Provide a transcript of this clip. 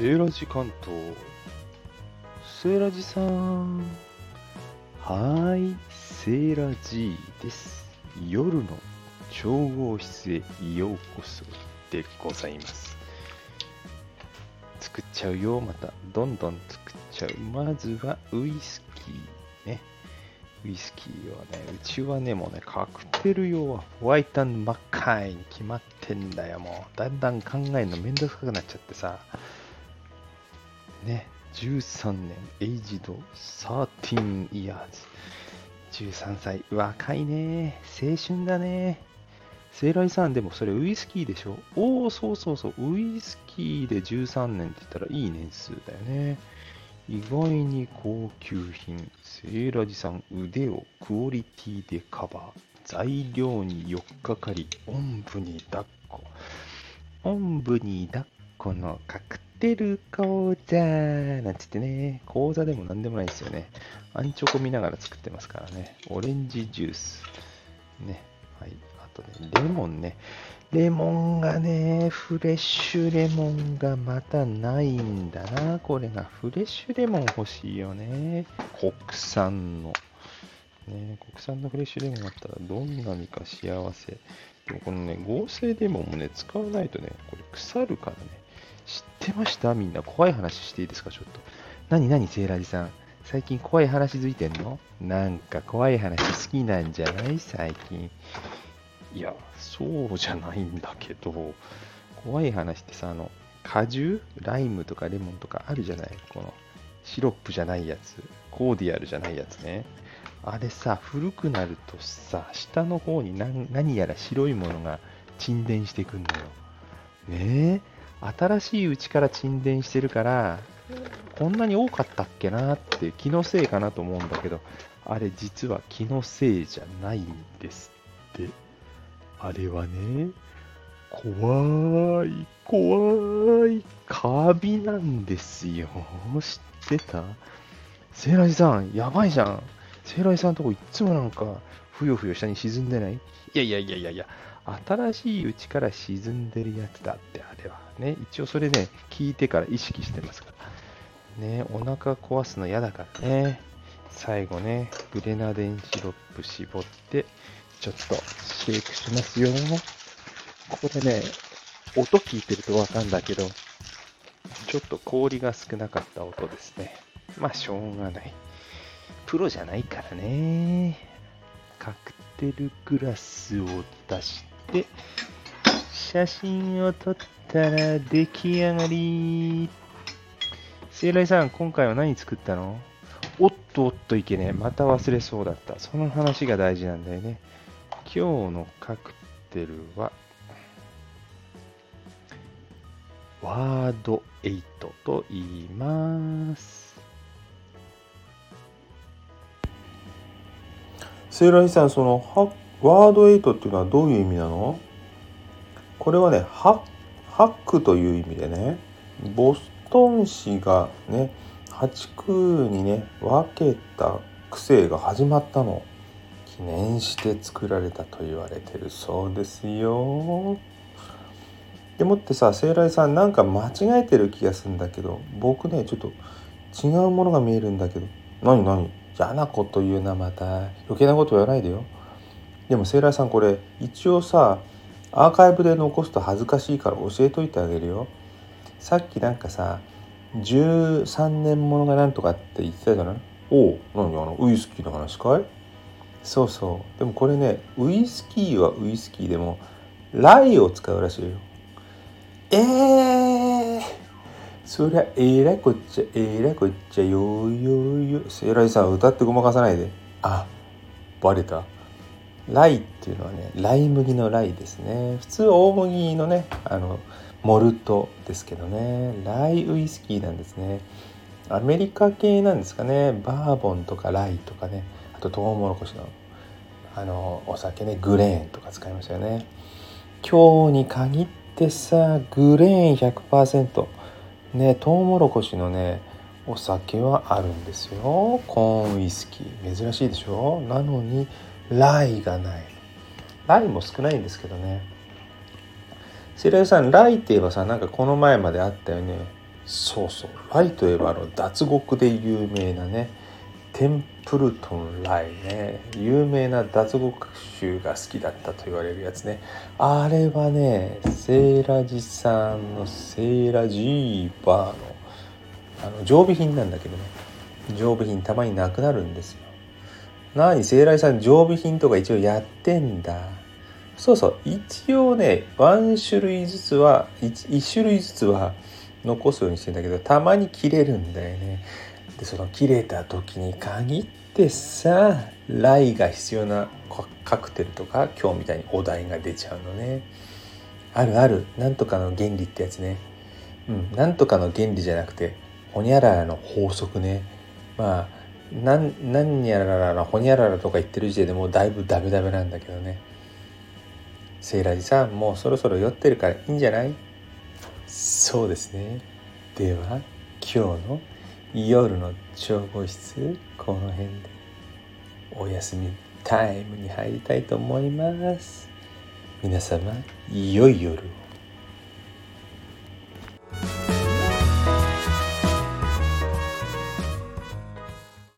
セーラジ関東。セーラジさん。はーい、セーラジです。夜の調合室へようこそでございます。作っちゃうよ、また。どんどん作っちゃう。まずはウイスキーね。ウイスキーはね、うちはね、もうね、カクテル用はホワイトマッカイに決まってんだよ、もう。だんだん考えるのめんどくさくなっちゃってさ。ね、13年、エイジド13 years。13歳、若いね。青春だね。セイライさん、でもそれウイスキーでしょ？おお、そうそうそう。ウイスキーで13年って言ったらいい年数だよね。意外に高級品。セイラジさん、腕をクオリティでカバー。材料に4っかかり、おんぶに抱っこ。おんぶに抱っこのカクテル講座なんつってね、講座でもなんでもないですよね。アンチョコ見ながら作ってますからね。オレンジジュース。ね。はい。あとね、レモンね。レモンがね、フレッシュレモンがまたないんだな。これがフレッシュレモン欲しいよね。国産の。ね、国産のフレッシュレモンがあったらどんなにか幸せ。でもこのね、合成レモンもね、使わないとね、これ腐るからね。知ってました？みんな。怖い話していいですか？ちょっと。何何？セーラジさん。最近怖い話づいてんの？なんか怖い話好きなんじゃない？最近。いや、そうじゃないんだけど、怖い話ってさ、あの、果汁？ライムとかレモンとかあるじゃない？この、シロップじゃないやつ。コーディアルじゃないやつね。あれさ、古くなるとさ、下の方に何何やら白いものが沈殿してくんのよ。ねえ？新しいうちから沈殿してるから、こんなに多かったっけなって気のせいかなと思うんだけど、あれ実は気のせいじゃないんですって。あれはね、怖い、怖い、カビなんですよ。知ってた？セイラジさん、やばいじゃん。セイラジさんとこいっつもなんか、ふよふよ下に沈んでない？いやいやいやいやいや、新しいうちから沈んでるやつだって、あれは。ね、一応それね、聞いてから意識してますから。ね、お腹壊すの嫌だからね。最後ね、グレナデンシロップ絞って、ちょっとシェイクしますよ。これね、音聞いてるとわかんだけど、ちょっと氷が少なかった音ですね。まあ、しょうがない。プロじゃないからね。カクテルグラスを出して、写真を撮ったら出来上がり。セイライさん、今回は何作ったの？おっとおっといけねえ。また忘れそうだった。その話が大事なんだよね。今日のカクテルは、ワード8と言います。セイライさんそのハワード8っていうのはどういう意味なの？これはねハックという意味でねボストン市がね8区にね分けた区政が始まったの記念して作られたと言われてるそうですよ。でもってさセイライさんなんか間違えてる気がするんだけど僕ねちょっと違うものが見えるんだけど。何何？嫌なこと言うなまた。余計なこと言わないでよ。でもセイラーさんこれ一応さアーカイブで残すと恥ずかしいから教えといてあげるよ。さっきなんかさ13年ものがなんとかって言ってたじゃない？おう何あのウイスキーの話かい？そうそう。でもこれねウイスキーはウイスキーでもライを使うらしいよ。えー、そりゃえらいこっちゃえらいこっちゃよーよーよ。セイライさん歌ってごまかさないで。あバレたライっていうのはねライ麦のライですね。普通大麦のねあのモルトですけどね。ライウイスキーなんですね。アメリカ系なんですかね。バーボンとかライとかね。あとトウモロコシのあのお酒ね。グレーンとか使いましたよね。今日に限ってさグレーン100%ねトウモロコシのねお酒はあるんですよ。コーンウイスキー。珍しいでしょ？なのにライがない。ライも少ないんですけどね。セイライさんライって言えばさなんかこの前まであったよね。そうそう。ライといえばあの脱獄で有名なね。テンプルトン・ライね。有名な脱獄集が好きだったと言われるやつね。あれはねセーラジさんのセーラジーバーのあの常備品なんだけどね。常備品たまになくなるんですよ。なにセーラジさん常備品とか一応やってんだ。そうそう。一応ねワン種類ずつは 1, 1種類ずつは残すようにしてんだけどたまに切れるんだよね。でその切れた時に限ってさライが必要なカクテルとか今日みたいにお題が出ちゃうのね。あるある。なんとかの原理ってやつね。うん。なんとかの原理じゃなくてほにゃららの法則ね。まあなん何やらららほにゃららとか言ってる時点でもうだいぶダメダメなんだけどね。セイラジさんもうそろそろ酔ってるからいいんじゃない？そうですね。では今日の夜の調合室この辺でお休みタイムに入りたいと思います。皆様良い夜を。